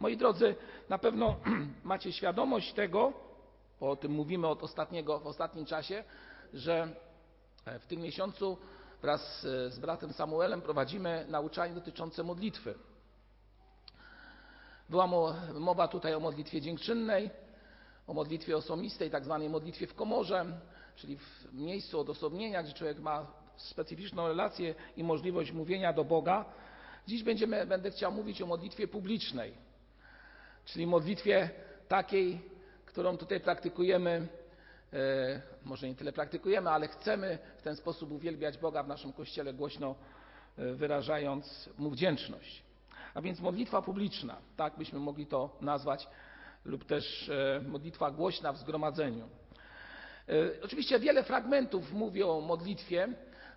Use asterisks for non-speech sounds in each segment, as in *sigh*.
Moi drodzy, na pewno *clears throat* macie świadomość tego, bo o tym mówimy od ostatniego, w ostatnim czasie, że w tym miesiącu wraz z bratem Samuelem prowadzimy nauczanie dotyczące modlitwy. Była mowa tutaj o modlitwie dziękczynnej, o modlitwie osobistej, tak zwanej modlitwie w komorze, czyli w miejscu odosobnienia, gdzie człowiek ma specyficzną relację i możliwość mówienia do Boga. Dziś będziemy, będę chciał mówić o modlitwie publicznej, czyli modlitwie takiej, którą tutaj praktykujemy, e, może nie tyle praktykujemy, ale chcemy w ten sposób uwielbiać Boga w naszym kościele, głośno e, wyrażając Mu wdzięczność. A więc modlitwa publiczna, tak byśmy mogli to nazwać, lub też e, modlitwa głośna w zgromadzeniu. Oczywiście wiele fragmentów mówi o modlitwie,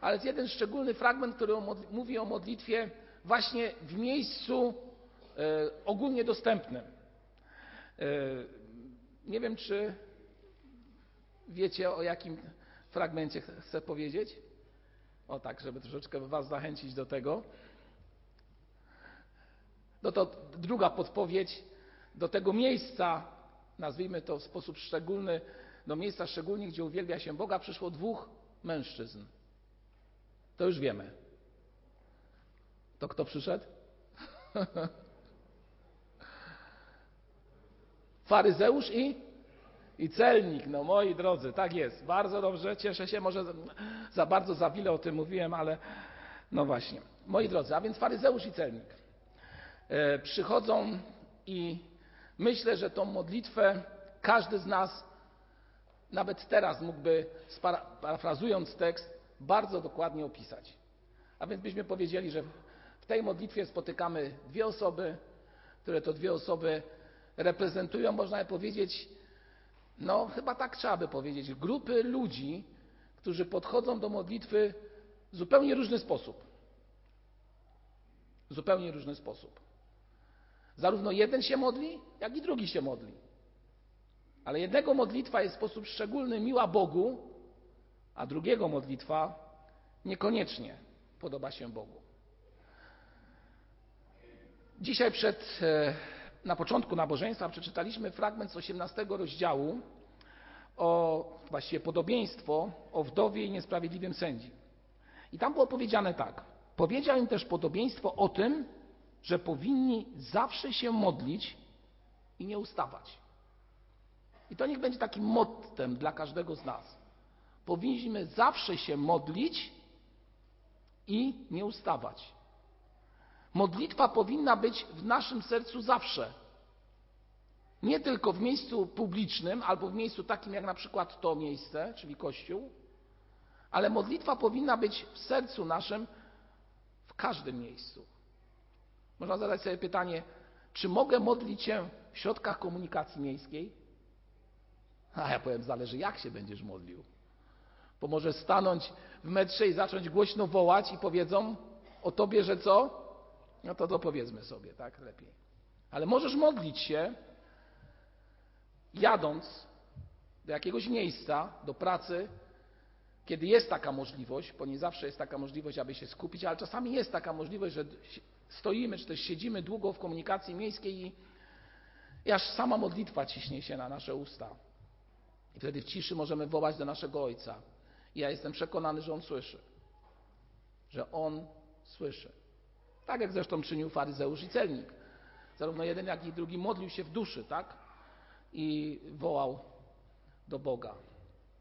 ale jest jeden szczególny fragment, który mówi o modlitwie właśnie w miejscu ogólnie dostępnym. Nie wiem, czy wiecie, o jakim fragmencie chcę powiedzieć? O tak, żeby troszeczkę Was zachęcić do tego. No to druga podpowiedź do tego miejsca, nazwijmy to w sposób szczególny, do miejsca szczególnie, gdzie uwielbia się Boga, przyszło dwóch mężczyzn. To już wiemy. To kto przyszedł? *laughs* Faryzeusz i, i celnik. No moi drodzy, tak jest. Bardzo dobrze, cieszę się. Może za bardzo za wiele o tym mówiłem, ale no właśnie. Moi drodzy, a więc faryzeusz i celnik e, przychodzą i myślę, że tą modlitwę każdy z nas nawet teraz mógłby, parafrazując tekst, bardzo dokładnie opisać. A więc byśmy powiedzieli, że w tej modlitwie spotykamy dwie osoby, które to dwie osoby reprezentują, można powiedzieć, no chyba tak trzeba by powiedzieć, grupy ludzi, którzy podchodzą do modlitwy w zupełnie różny sposób. W zupełnie różny sposób. Zarówno jeden się modli, jak i drugi się modli. Ale jednego modlitwa jest w sposób szczególny miła Bogu, a drugiego modlitwa niekoniecznie podoba się Bogu. Dzisiaj przed e, na początku nabożeństwa przeczytaliśmy fragment z 18 rozdziału o właściwie podobieństwo o wdowie i niesprawiedliwym sędzi. I tam było powiedziane tak. Powiedział im też podobieństwo o tym, że powinni zawsze się modlić i nie ustawać. I to niech będzie takim mottem dla każdego z nas. Powinniśmy zawsze się modlić i nie ustawać. Modlitwa powinna być w naszym sercu zawsze. Nie tylko w miejscu publicznym albo w miejscu takim jak na przykład to miejsce, czyli Kościół, ale modlitwa powinna być w sercu naszym w każdym miejscu. Można zadać sobie pytanie, czy mogę modlić się w środkach komunikacji miejskiej? A ja powiem, zależy jak się będziesz modlił. Bo może stanąć w metrze i zacząć głośno wołać i powiedzą o tobie, że co? No to to powiedzmy sobie, tak, lepiej. Ale możesz modlić się, jadąc do jakiegoś miejsca, do pracy, kiedy jest taka możliwość, bo nie zawsze jest taka możliwość, aby się skupić, ale czasami jest taka możliwość, że stoimy, czy też siedzimy długo w komunikacji miejskiej i aż sama modlitwa ciśnie się na nasze usta. I wtedy w ciszy możemy wołać do naszego Ojca. I ja jestem przekonany, że On słyszy. Że On słyszy. Tak jak zresztą czynił faryzeusz i celnik. Zarówno jeden, jak i drugi modlił się w duszy, tak? I wołał do Boga.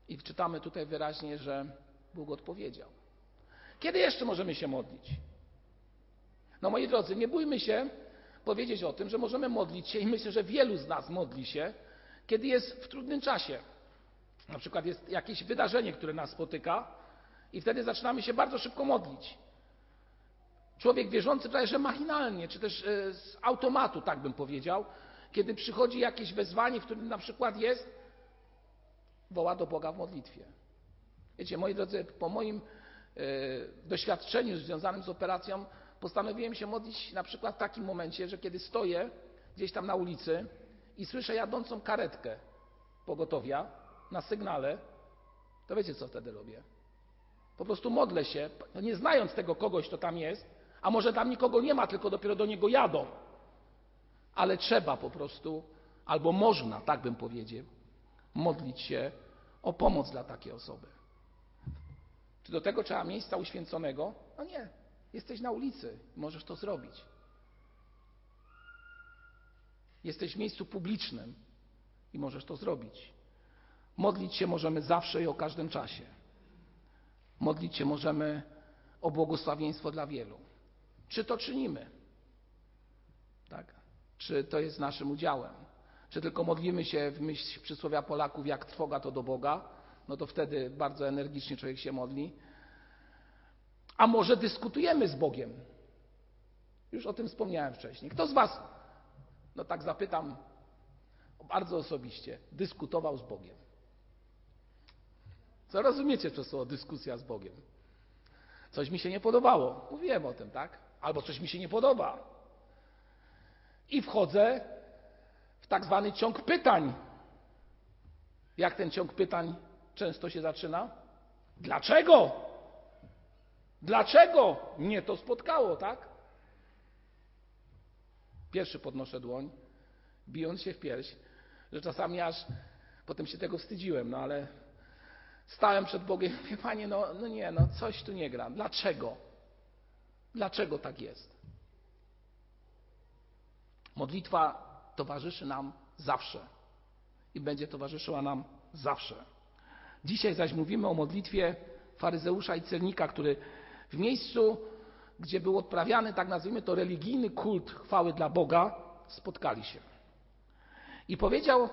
I czytamy tutaj wyraźnie, że Bóg odpowiedział. Kiedy jeszcze możemy się modlić? No moi drodzy, nie bójmy się powiedzieć o tym, że możemy modlić się i myślę, że wielu z nas modli się, kiedy jest w trudnym czasie. Na przykład jest jakieś wydarzenie, które nas spotyka i wtedy zaczynamy się bardzo szybko modlić. Człowiek wierzący prawie że machinalnie, czy też e, z automatu, tak bym powiedział, kiedy przychodzi jakieś wezwanie, w którym na przykład jest, woła do Boga w modlitwie. Wiecie, moi drodzy, po moim e, doświadczeniu związanym z operacją postanowiłem się modlić na przykład w takim momencie, że kiedy stoję gdzieś tam na ulicy i słyszę jadącą karetkę pogotowia na sygnale, to wiecie co wtedy robię? Po prostu modlę się, nie znając tego kogoś, kto tam jest, a może tam nikogo nie ma, tylko dopiero do niego jadą. ale trzeba po prostu, albo można, tak bym powiedział, modlić się o pomoc dla takiej osoby. Czy do tego trzeba miejsca uświęconego? No nie. Jesteś na ulicy, możesz to zrobić. Jesteś w miejscu publicznym i możesz to zrobić. Modlić się możemy zawsze i o każdym czasie. Modlić się możemy o błogosławieństwo dla wielu. Czy to czynimy? Tak? Czy to jest naszym udziałem? Czy tylko modlimy się w myśl przysłowia Polaków, jak trwoga to do Boga? No to wtedy bardzo energicznie człowiek się modli. A może dyskutujemy z Bogiem? Już o tym wspomniałem wcześniej. Kto z Was, no tak zapytam bardzo osobiście, dyskutował z Bogiem? Co rozumiecie przez słowo dyskusja z Bogiem? Coś mi się nie podobało. Mówiłem o tym, tak? Albo coś mi się nie podoba. I wchodzę w tak zwany ciąg pytań. Jak ten ciąg pytań często się zaczyna? Dlaczego? Dlaczego mnie to spotkało, tak? Pierwszy podnoszę dłoń, bijąc się w pierś, że czasami aż potem się tego wstydziłem, no ale stałem przed Bogiem i mówię, Panie, no, no nie, no coś tu nie gra. Dlaczego? Dlaczego tak jest? Modlitwa towarzyszy nam zawsze i będzie towarzyszyła nam zawsze. Dzisiaj zaś mówimy o modlitwie faryzeusza i celnika, który w miejscu, gdzie był odprawiany, tak nazwijmy to, religijny kult chwały dla Boga, spotkali się. I powiedział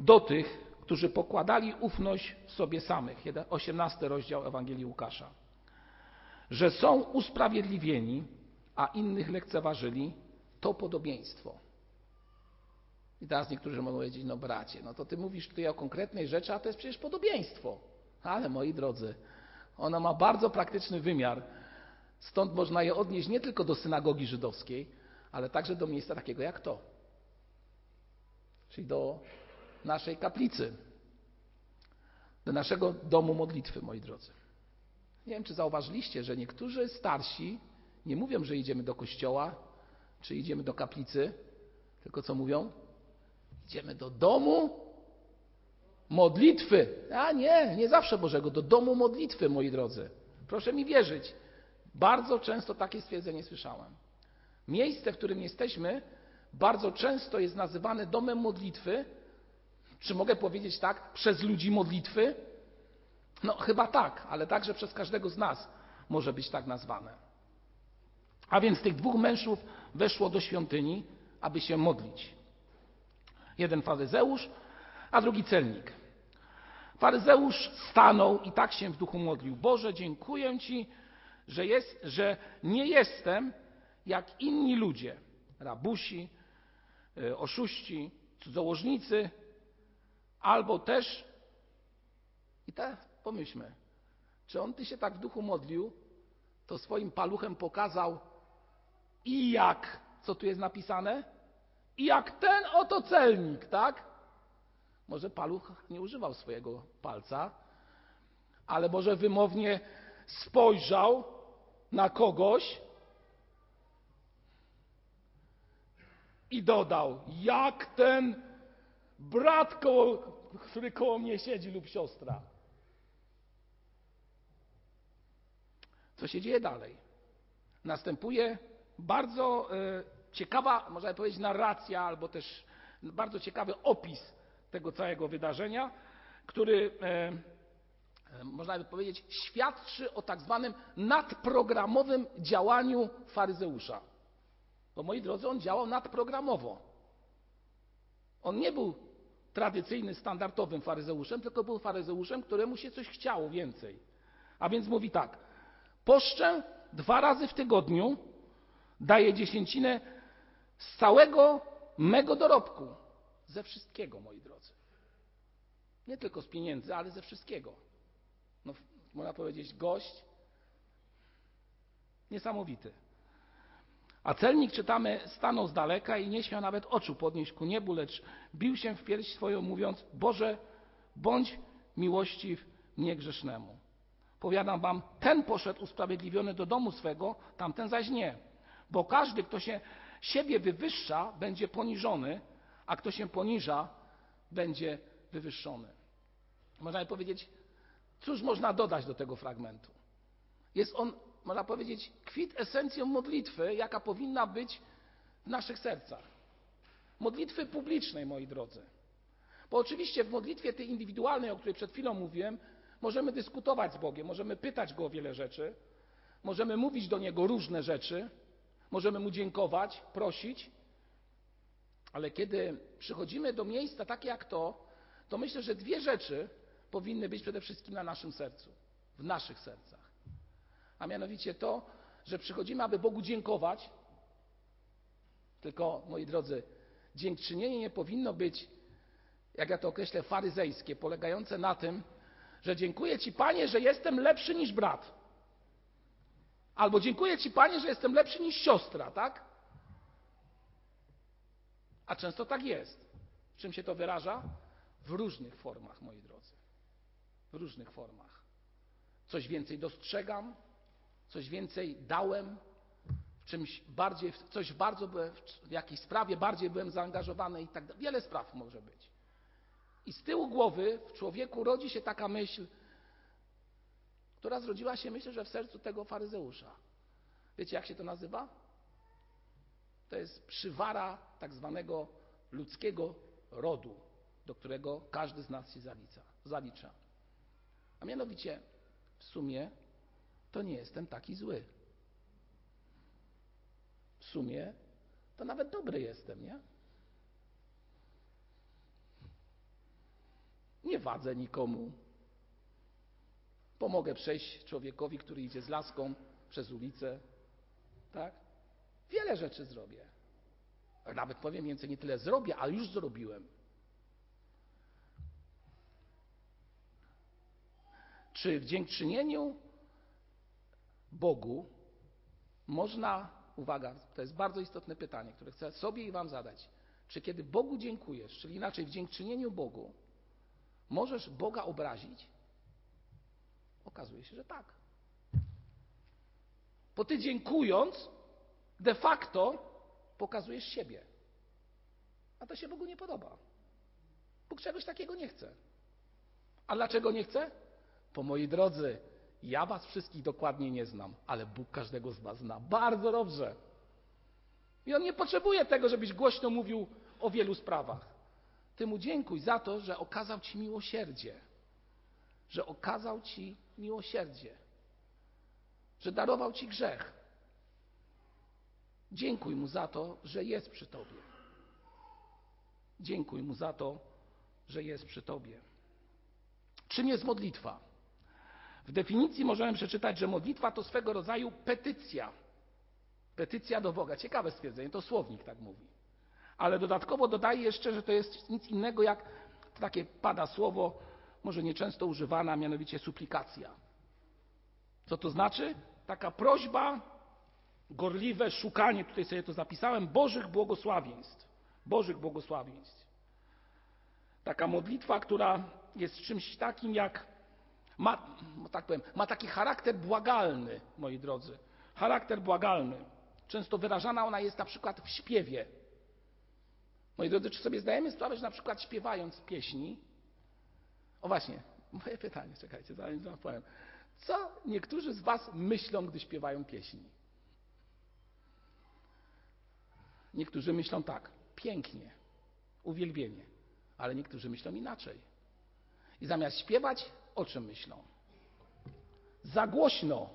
do tych, którzy pokładali ufność w sobie samych, 18 rozdział Ewangelii Łukasza, że są usprawiedliwieni, a innych lekceważyli, to podobieństwo. I teraz niektórzy mogą powiedzieć, no bracie, no to ty mówisz tutaj o konkretnej rzeczy, a to jest przecież podobieństwo. Ale moi drodzy, ono ma bardzo praktyczny wymiar. Stąd można je odnieść nie tylko do synagogi żydowskiej, ale także do miejsca takiego jak to. Czyli do naszej kaplicy, do naszego domu modlitwy, moi drodzy. Nie wiem, czy zauważyliście, że niektórzy starsi nie mówią, że idziemy do kościoła, czy idziemy do kaplicy, tylko co mówią? Idziemy do domu modlitwy. A nie, nie zawsze Bożego, do domu modlitwy, moi drodzy. Proszę mi wierzyć. Bardzo często takie stwierdzenie słyszałem. Miejsce, w którym jesteśmy, bardzo często jest nazywane domem modlitwy. Czy mogę powiedzieć tak? Przez ludzi modlitwy? No, chyba tak, ale także przez każdego z nas może być tak nazwane. A więc tych dwóch mężów weszło do świątyni, aby się modlić. Jeden faryzeusz, a drugi celnik. Faryzeusz stanął i tak się w duchu modlił. Boże, dziękuję Ci, że, jest, że nie jestem jak inni ludzie, rabusi, e, oszuści, cudzołożnicy, albo też, i tak pomyślmy, czy on ty się tak w duchu modlił, to swoim paluchem pokazał i jak, co tu jest napisane, i jak ten oto celnik, tak? Może paluch nie używał swojego palca, ale może wymownie spojrzał na kogoś i dodał, jak ten brat, który koło mnie siedzi lub siostra. Co się dzieje dalej? Następuje bardzo e, ciekawa, można powiedzieć, narracja, albo też bardzo ciekawy opis tego całego wydarzenia, który, e, e, można by powiedzieć, świadczy o tak zwanym nadprogramowym działaniu faryzeusza. Bo moi drodzy, on działał nadprogramowo. On nie był tradycyjnym, standardowym faryzeuszem, tylko był faryzeuszem, któremu się coś chciało więcej. A więc mówi tak: Poszczę dwa razy w tygodniu, daję dziesięcinę z całego mego dorobku. Ze wszystkiego, moi drodzy. Nie tylko z pieniędzy, ale ze wszystkiego. No, można powiedzieć, gość niesamowity. A celnik, czytamy, stanął z daleka i nie śmiał nawet oczu podnieść ku niebu, lecz bił się w pierś swoją, mówiąc: Boże, bądź miłościw mnie grzesznemu. Powiadam wam, ten poszedł usprawiedliwiony do domu swego, tamten zaś nie. Bo każdy, kto się siebie wywyższa, będzie poniżony, a kto się poniża, będzie wywyższony. Można by powiedzieć, cóż można dodać do tego fragmentu? Jest on, można powiedzieć, kwit esencją modlitwy, jaka powinna być w naszych sercach. Modlitwy publicznej, moi drodzy. Bo oczywiście w modlitwie tej indywidualnej, o której przed chwilą mówiłem, możemy dyskutować z Bogiem, możemy pytać Go o wiele rzeczy, możemy mówić do Niego różne rzeczy, możemy Mu dziękować, prosić, ale kiedy przychodzimy do miejsca takie jak to, to myślę, że dwie rzeczy powinny być przede wszystkim na naszym sercu, w naszych sercach. A mianowicie to, że przychodzimy, aby Bogu dziękować, tylko, moi drodzy, dziękczynienie nie powinno być, jak ja to określę, faryzejskie, polegające na tym, że dziękuję Ci, Panie, że jestem lepszy niż brat. Albo dziękuję Ci, Panie, że jestem lepszy niż siostra, tak? A często tak jest. Czym się to wyraża? W różnych formach, moi drodzy. W różnych formach. Coś więcej dostrzegam, coś więcej dałem, w czymś bardziej, coś bardzo, w jakiejś sprawie bardziej byłem zaangażowany i tak dalej. Wiele spraw może być. I z tyłu głowy w człowieku rodzi się taka myśl, która zrodziła się, myślę, że w sercu tego faryzeusza. Wiecie, jak się to nazywa? To jest przywara tak zwanego ludzkiego rodu, do którego każdy z nas się zalicza. zalicza. A mianowicie, w sumie to nie jestem taki zły. W sumie to nawet dobry jestem, nie? Nie wadzę nikomu. Pomogę przejść człowiekowi, który idzie z laską przez ulicę. Tak? Wiele rzeczy zrobię. Nawet powiem więcej, nie tyle zrobię, ale już zrobiłem. Czy w dziękczynieniu Bogu można, uwaga, to jest bardzo istotne pytanie, które chcę sobie i Wam zadać. Czy kiedy Bogu dziękujesz, czyli inaczej w dziękczynieniu Bogu, możesz Boga obrazić? Okazuje się, że tak. Bo Ty dziękując, de facto pokazujesz siebie. A to się Bogu nie podoba. Bóg czegoś takiego nie chce. A dlaczego nie chce? Bo moi drodzy, ja was wszystkich dokładnie nie znam, ale Bóg każdego z was zna bardzo dobrze. I On nie potrzebuje tego, żebyś głośno mówił o wielu sprawach. Ty mu dziękuj za to, że okazał ci miłosierdzie. Że okazał ci miłosierdzie. Że darował ci grzech. Dziękuj mu za to, że jest przy tobie. Dziękuj mu za to, że jest przy tobie. Czym jest modlitwa? W definicji możemy przeczytać, że modlitwa to swego rodzaju petycja. Petycja do Boga. Ciekawe stwierdzenie, to słownik tak mówi. Ale dodatkowo dodaje jeszcze, że to jest nic innego jak takie pada słowo, może nieczęsto używane, a mianowicie suplikacja. Co to znaczy? Taka prośba, gorliwe szukanie, tutaj sobie to zapisałem, Bożych błogosławieństw. Bożych błogosławieństw. Taka modlitwa, która jest czymś takim jak ma, tak powiem, ma taki charakter błagalny, moi drodzy. Charakter błagalny. Często wyrażana ona jest na przykład w śpiewie. Moi drodzy, czy sobie zdajemy sprawę, że na przykład śpiewając pieśni, o właśnie, moje pytanie, czekajcie, zanim wam powiem. Co niektórzy z Was myślą, gdy śpiewają pieśni? Niektórzy myślą tak, pięknie, uwielbienie, ale niektórzy myślą inaczej. I zamiast śpiewać, o czym myślą? Za głośno.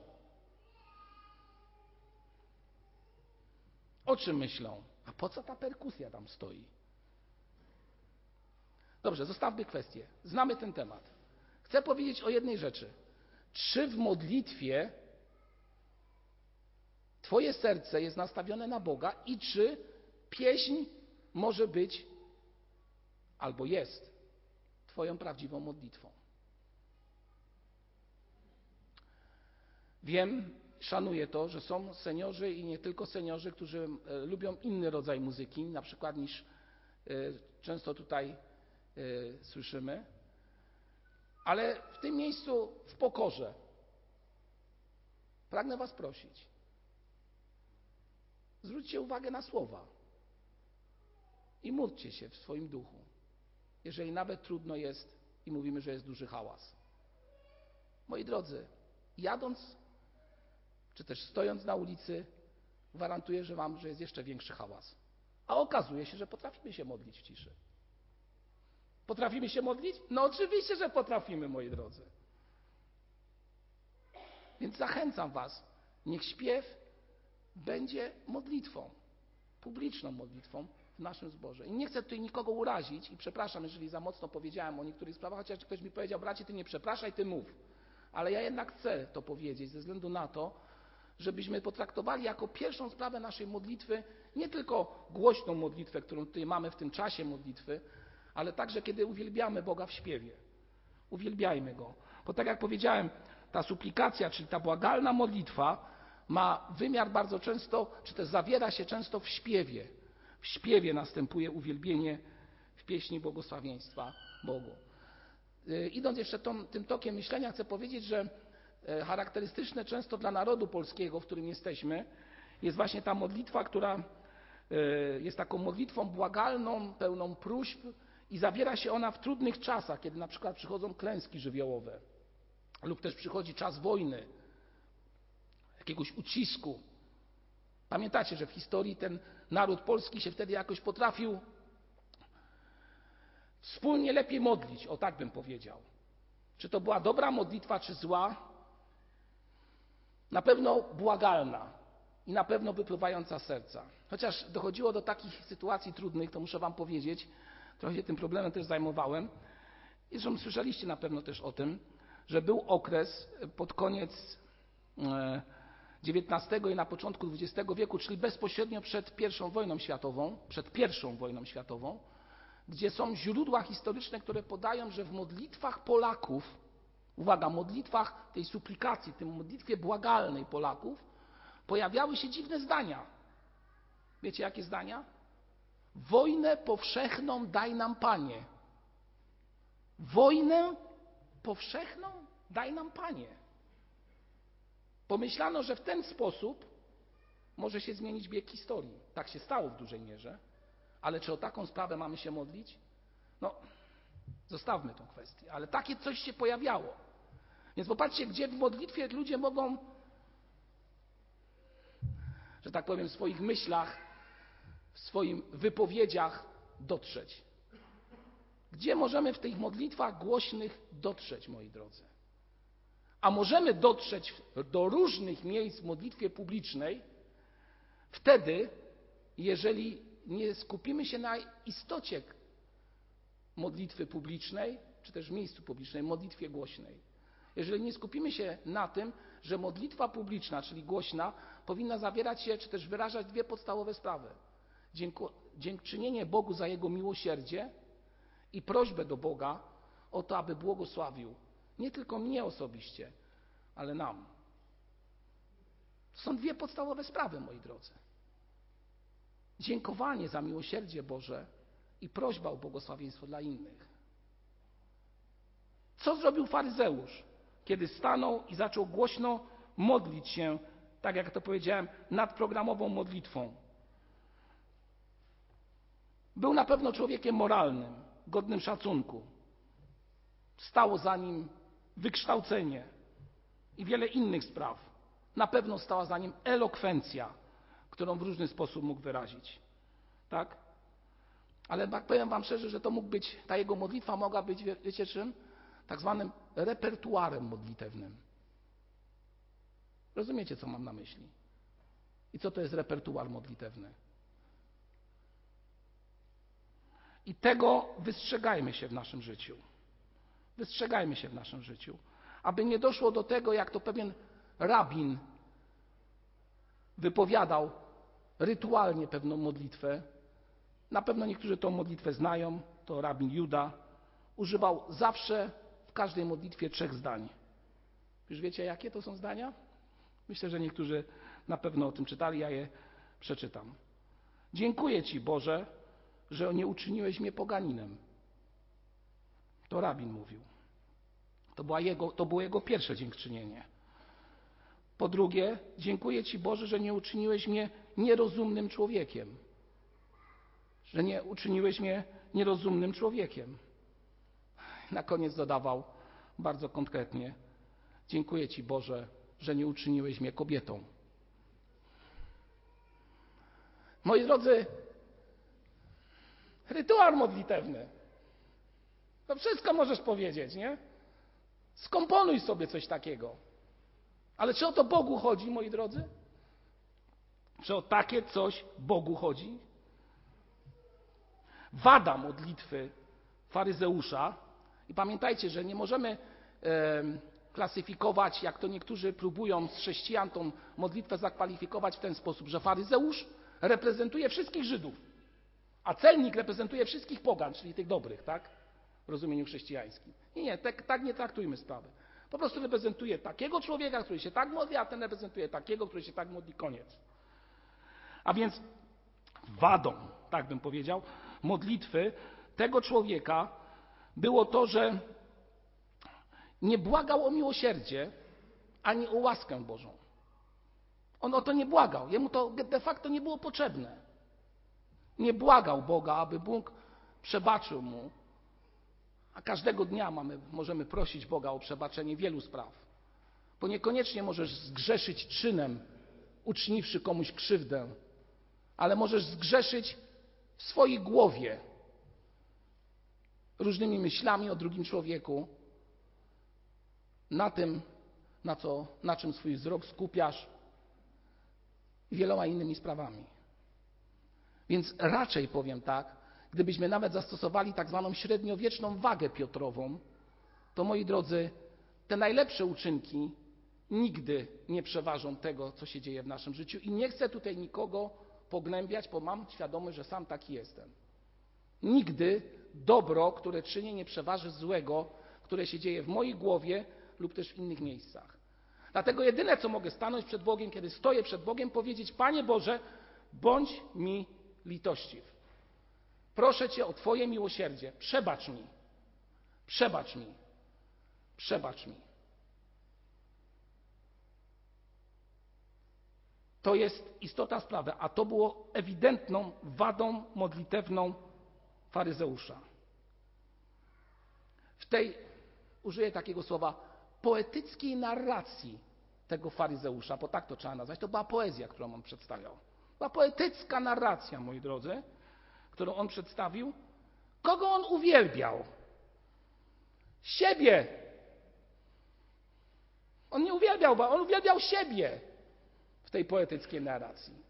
O czym myślą? A po co ta perkusja tam stoi? Dobrze, zostawmy kwestię. Znamy ten temat. Chcę powiedzieć o jednej rzeczy. Czy w modlitwie Twoje serce jest nastawione na Boga i czy pieśń może być albo jest Twoją prawdziwą modlitwą? Wiem, szanuję to, że są seniorzy i nie tylko seniorzy, którzy e, lubią inny rodzaj muzyki, na przykład niż e, często tutaj e, słyszymy. Ale w tym miejscu, w pokorze, pragnę Was prosić. zwróćcie uwagę na słowa i módlcie się w swoim duchu, jeżeli nawet trudno jest i mówimy, że jest duży hałas. Moi drodzy, jadąc czy też stojąc na ulicy, gwarantuję, że Wam, że jest jeszcze większy hałas. A okazuje się, że potrafimy się modlić w ciszy. Potrafimy się modlić? No oczywiście, że potrafimy, moi drodzy. Więc zachęcam Was, niech śpiew będzie modlitwą, publiczną modlitwą w naszym zborze. I nie chcę tutaj nikogo urazić i przepraszam, jeżeli za mocno powiedziałem o niektórych sprawach, chociaż ktoś mi powiedział, bracie, ty nie przepraszaj, ty mów. Ale ja jednak chcę to powiedzieć ze względu na to, żebyśmy potraktowali jako pierwszą sprawę naszej modlitwy nie tylko głośną modlitwę, którą tutaj mamy w tym czasie modlitwy, ale także kiedy uwielbiamy Boga w śpiewie. Uwielbiajmy Go. Bo tak jak powiedziałem, ta suplikacja, czyli ta błagalna modlitwa ma wymiar bardzo często, czy też zawiera się często w śpiewie. W śpiewie następuje uwielbienie w pieśni błogosławieństwa Bogu. Y, idąc jeszcze tym tokiem myślenia, chcę powiedzieć, że charakterystyczne często dla narodu polskiego, w którym jesteśmy, jest właśnie ta modlitwa, która e, jest taką modlitwą błagalną, pełną próśb i zawiera się ona w trudnych czasach, kiedy na przykład przychodzą klęski żywiołowe lub też przychodzi czas wojny, jakiegoś ucisku. Pamiętacie, że w historii ten naród polski się wtedy jakoś potrafił wspólnie lepiej modlić, o tak bym powiedział. Czy to była dobra modlitwa, czy zła, na pewno błagalna i na pewno wypływająca z serca. Chociaż dochodziło do takich sytuacji trudnych, to muszę Wam powiedzieć, trochę się tym problemem też zajmowałem. I zresztą słyszeliście na pewno też o tym, że był okres pod koniec XIX e, i na początku XX wieku, czyli bezpośrednio przed I wojną światową, przed I wojną światową, gdzie są źródła historyczne, które podają, że w modlitwach Polaków uwaga, modlitwach tej suplikacji, tej modlitwie błagalnej Polaków, pojawiały się dziwne zdania. Wiecie, jakie zdania? Wojnę powszechną daj nam, Panie. Wojnę powszechną daj nam, Panie. Pomyślano, że w ten sposób może się zmienić bieg historii. Tak się stało w dużej mierze, ale czy o taką sprawę mamy się modlić? No, zostawmy tę kwestię, ale takie coś się pojawiało. Więc popatrzcie, gdzie w modlitwie ludzie mogą, że tak powiem, w swoich myślach, w swoich wypowiedziach dotrzeć. Gdzie możemy w tych modlitwach głośnych dotrzeć, moi drodzy? A możemy dotrzeć do różnych miejsc w modlitwie publicznej wtedy, jeżeli nie skupimy się na istocie modlitwy publicznej, czy też w miejscu publicznej, modlitwie głośnej jeżeli nie skupimy się na tym, że modlitwa publiczna, czyli głośna, powinna zawierać się, czy też wyrażać dwie podstawowe sprawy. Dziękczynienie Bogu za Jego miłosierdzie i prośbę do Boga o to, aby błogosławił nie tylko mnie osobiście, ale nam. To są dwie podstawowe sprawy, moi drodzy. Dziękowanie za miłosierdzie Boże i prośba o błogosławieństwo dla innych. Co zrobił faryzeusz? Kiedy stanął i zaczął głośno modlić się, tak jak to powiedziałem, nadprogramową modlitwą. Był na pewno człowiekiem moralnym, godnym szacunku. Stało za nim wykształcenie i wiele innych spraw. Na pewno stała za nim elokwencja, którą w różny sposób mógł wyrazić. Tak? Ale powiem Wam szczerze, że to mógł być, ta jego modlitwa mogła być, wiecie czym? Tak zwanym repertuarem modlitewnym. Rozumiecie, co mam na myśli? I co to jest repertuar modlitewny? I tego wystrzegajmy się w naszym życiu. Wystrzegajmy się w naszym życiu, aby nie doszło do tego, jak to pewien rabin wypowiadał rytualnie pewną modlitwę. Na pewno niektórzy tą modlitwę znają, to rabin Juda. Używał zawsze każdej modlitwie trzech zdań. Już wiecie, jakie to są zdania? Myślę, że niektórzy na pewno o tym czytali, ja je przeczytam. Dziękuję Ci, Boże, że nie uczyniłeś mnie poganinem. To rabin mówił. To, była jego, to było jego pierwsze dziękczynienie. Po drugie, dziękuję Ci, Boże, że nie uczyniłeś mnie nierozumnym człowiekiem. Że nie uczyniłeś mnie nierozumnym człowiekiem. Na koniec dodawał bardzo konkretnie: Dziękuję Ci, Boże, że nie uczyniłeś mnie kobietą. Moi drodzy, rytuał modlitewny. To wszystko możesz powiedzieć, nie? Skomponuj sobie coś takiego. Ale czy o to Bogu chodzi, moi drodzy? Czy o takie coś Bogu chodzi? Wada modlitwy faryzeusza, i pamiętajcie, że nie możemy klasyfikować, jak to niektórzy próbują z chrześcijan tą modlitwę zakwalifikować w ten sposób, że faryzeusz reprezentuje wszystkich Żydów, a celnik reprezentuje wszystkich pogan, czyli tych dobrych, tak? W rozumieniu chrześcijańskim. Nie, nie, tak, tak nie traktujmy sprawy. Po prostu reprezentuje takiego człowieka, który się tak modli, a ten reprezentuje takiego, który się tak modli, koniec. A więc wadą, tak bym powiedział, modlitwy tego człowieka było to, że nie błagał o miłosierdzie ani o łaskę Bożą. On o to nie błagał. Jemu to de facto nie było potrzebne. Nie błagał Boga, aby Bóg przebaczył mu. A każdego dnia mamy, możemy prosić Boga o przebaczenie wielu spraw. Bo niekoniecznie możesz zgrzeszyć czynem, uczniwszy komuś krzywdę, ale możesz zgrzeszyć w swojej głowie różnymi myślami o drugim człowieku, na tym, na, co, na czym swój wzrok skupiasz i wieloma innymi sprawami. Więc raczej powiem tak, gdybyśmy nawet zastosowali tak zwaną średniowieczną wagę Piotrową, to moi drodzy, te najlepsze uczynki nigdy nie przeważą tego, co się dzieje w naszym życiu. I nie chcę tutaj nikogo pognębiać, bo mam świadomość, że sam taki jestem. Nigdy dobro, które czynię, nie przeważy złego, które się dzieje w mojej głowie lub też w innych miejscach. Dlatego jedyne, co mogę stanąć przed Bogiem, kiedy stoję przed Bogiem, powiedzieć: Panie Boże, bądź mi litościw. Proszę Cię o Twoje miłosierdzie. Przebacz mi. Przebacz mi. Przebacz mi. To jest istota sprawy, a to było ewidentną wadą modlitewną faryzeusza. W tej, użyję takiego słowa, poetyckiej narracji tego faryzeusza, bo tak to trzeba nazwać, to była poezja, którą on przedstawiał. Była poetycka narracja, moi drodzy, którą on przedstawił. Kogo on uwielbiał? Siebie. On nie uwielbiał, on uwielbiał siebie w tej poetyckiej narracji.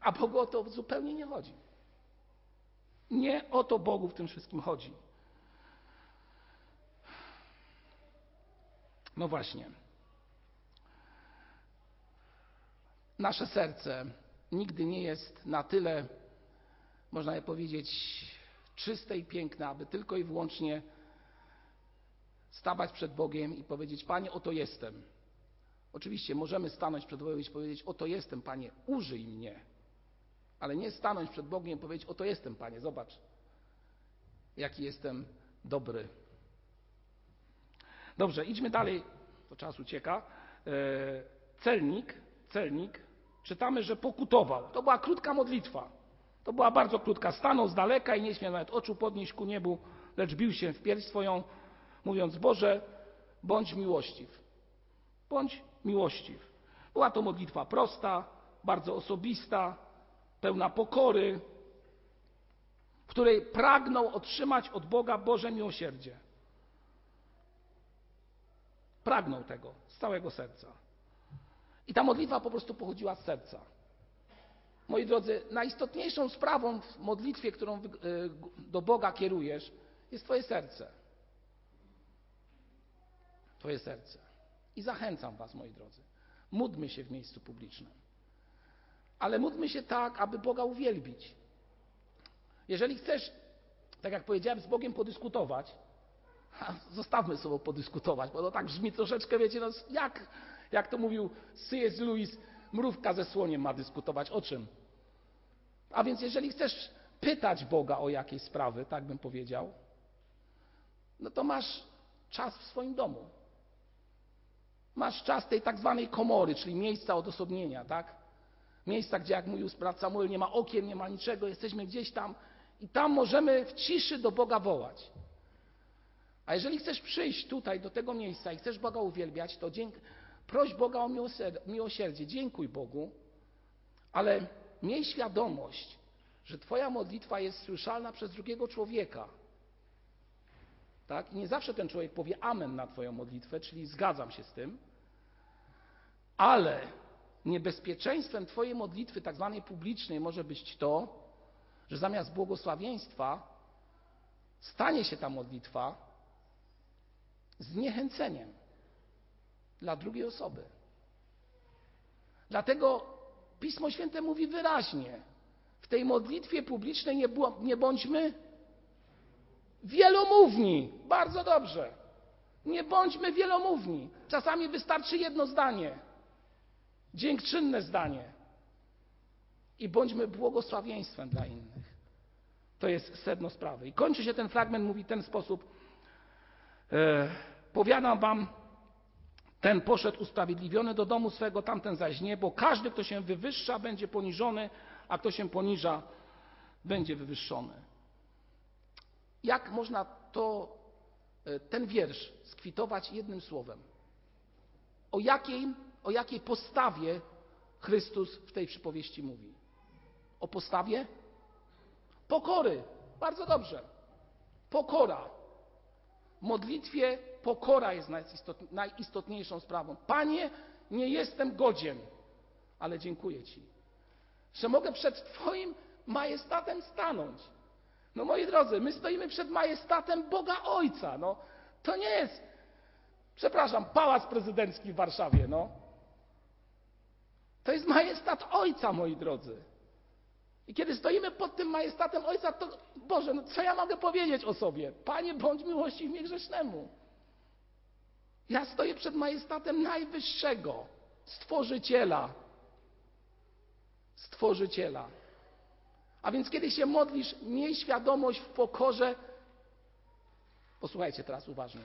A Bogu o to zupełnie nie chodzi. Nie o to Bogu w tym wszystkim chodzi. No właśnie. Nasze serce nigdy nie jest na tyle, można powiedzieć, czyste i piękne, aby tylko i wyłącznie stawać przed Bogiem i powiedzieć: Panie, oto jestem. Oczywiście możemy stanąć przed Bogiem i powiedzieć: Oto jestem, Panie, użyj mnie. Ale nie stanąć przed Bogiem i powiedzieć: Oto jestem, Panie, zobacz, jaki jestem dobry. Dobrze, idźmy dalej, bo czas ucieka. E, celnik, celnik, czytamy, że pokutował. To była krótka modlitwa. To była bardzo krótka. Stanął z daleka i nie śmiał nawet oczu podnieść ku niebu, lecz bił się w pierś swoją, mówiąc: Boże, bądź miłościw. Bądź miłościw. Była to modlitwa prosta, bardzo osobista, pełna pokory, w której pragnął otrzymać od Boga Boże miłosierdzie. Pragnął tego z całego serca. I ta modlitwa po prostu pochodziła z serca. Moi drodzy, najistotniejszą sprawą w modlitwie, którą e, do Boga kierujesz, jest Twoje serce. Twoje serce. I zachęcam Was, moi drodzy, módlmy się w miejscu publicznym. Ale módlmy się tak, aby Boga uwielbić. Jeżeli chcesz, tak jak powiedziałem, z Bogiem podyskutować, zostawmy sobie podyskutować, bo to tak brzmi troszeczkę, wiecie, no jak, jak to mówił C.S. Lewis, mrówka ze słoniem ma dyskutować o czym? A więc jeżeli chcesz pytać Boga o jakieś sprawy, tak bym powiedział, no to masz czas w swoim domu. Masz czas tej tak zwanej komory, czyli miejsca odosobnienia, tak? Miejsca, gdzie jak mówił brat Samuel, nie ma okien, nie ma niczego, jesteśmy gdzieś tam i tam możemy w ciszy do Boga wołać. A jeżeli chcesz przyjść tutaj do tego miejsca i chcesz Boga uwielbiać, to dzięk... proś Boga o miłosierdzie, dziękuj Bogu, ale miej świadomość, że Twoja modlitwa jest słyszalna przez drugiego człowieka. Tak? I nie zawsze ten człowiek powie amen na Twoją modlitwę, czyli zgadzam się z tym, ale niebezpieczeństwem Twojej modlitwy, tak zwanej publicznej, może być to, że zamiast błogosławieństwa stanie się ta modlitwa zniechęceniem dla drugiej osoby. Dlatego Pismo Święte mówi wyraźnie: w tej modlitwie publicznej nie, nie bądźmy wielomówni. Bardzo dobrze. Nie bądźmy wielomówni. Czasami wystarczy jedno zdanie, dziękczynne zdanie. I bądźmy błogosławieństwem dla innych. To jest sedno sprawy. I kończy się ten fragment, mówi w ten sposób. E, powiadam wam, ten poszedł usprawiedliwiony do domu swego, tamten zaś nie, bo każdy, kto się wywyższa, będzie poniżony, a kto się poniża, będzie wywyższony. Jak można to, e, ten wiersz skwitować jednym słowem? O jakiej, o jakiej postawie Chrystus w tej przypowieści mówi? O postawie pokory. Bardzo dobrze. Pokora. W modlitwie pokora jest najistotniejszą sprawą. Panie, nie jestem godzien, ale dziękuję Ci, że mogę przed Twoim majestatem stanąć. No moi drodzy, my stoimy przed majestatem Boga Ojca. No, to nie jest, przepraszam, pałac prezydencki w Warszawie. No. To jest majestat Ojca, moi drodzy. I kiedy stoimy pod tym majestatem Ojca, to Boże, no co ja mogę powiedzieć o sobie? Panie, bądź miłości mnie grzesznemu. Ja stoję przed majestatem Najwyższego, Stworzyciela. Stworzyciela. A więc kiedy się modlisz, miej świadomość w pokorze. Posłuchajcie teraz uważnie.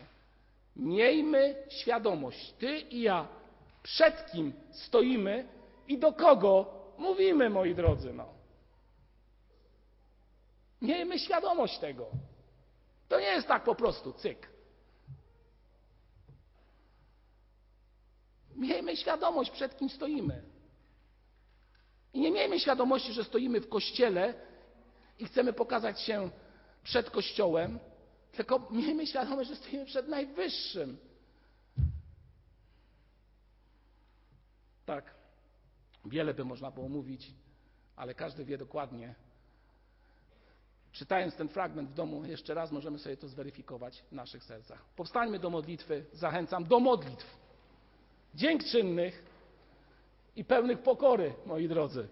Miejmy świadomość, ty i ja, przed kim stoimy i do kogo mówimy, moi drodzy. No. Miejmy świadomość tego. To nie jest tak po prostu cyk. Miejmy świadomość, przed kim stoimy. I nie miejmy świadomości, że stoimy w kościele i chcemy pokazać się przed kościołem, tylko miejmy świadomość, że stoimy przed Najwyższym. Tak, wiele by można było mówić, ale każdy wie dokładnie. Czytając ten fragment w domu jeszcze raz, możemy sobie to zweryfikować w naszych sercach. Powstańmy do modlitwy, zachęcam do modlitw dziękczynnych i pełnych pokory, moi drodzy.